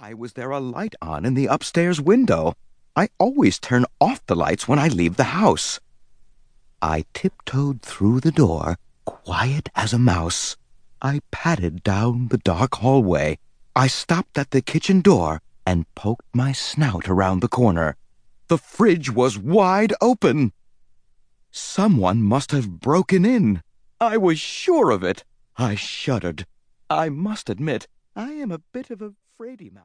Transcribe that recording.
Why was there a light on in the upstairs window? I always turn off the lights when I leave the house. I tiptoed through the door, quiet as a mouse. I padded down the dark hallway. I stopped at the kitchen door and poked my snout around the corner. The fridge was wide open. Someone must have broken in. I was sure of it. I shuddered. I must admit, I am a bit of a fraidy mouse.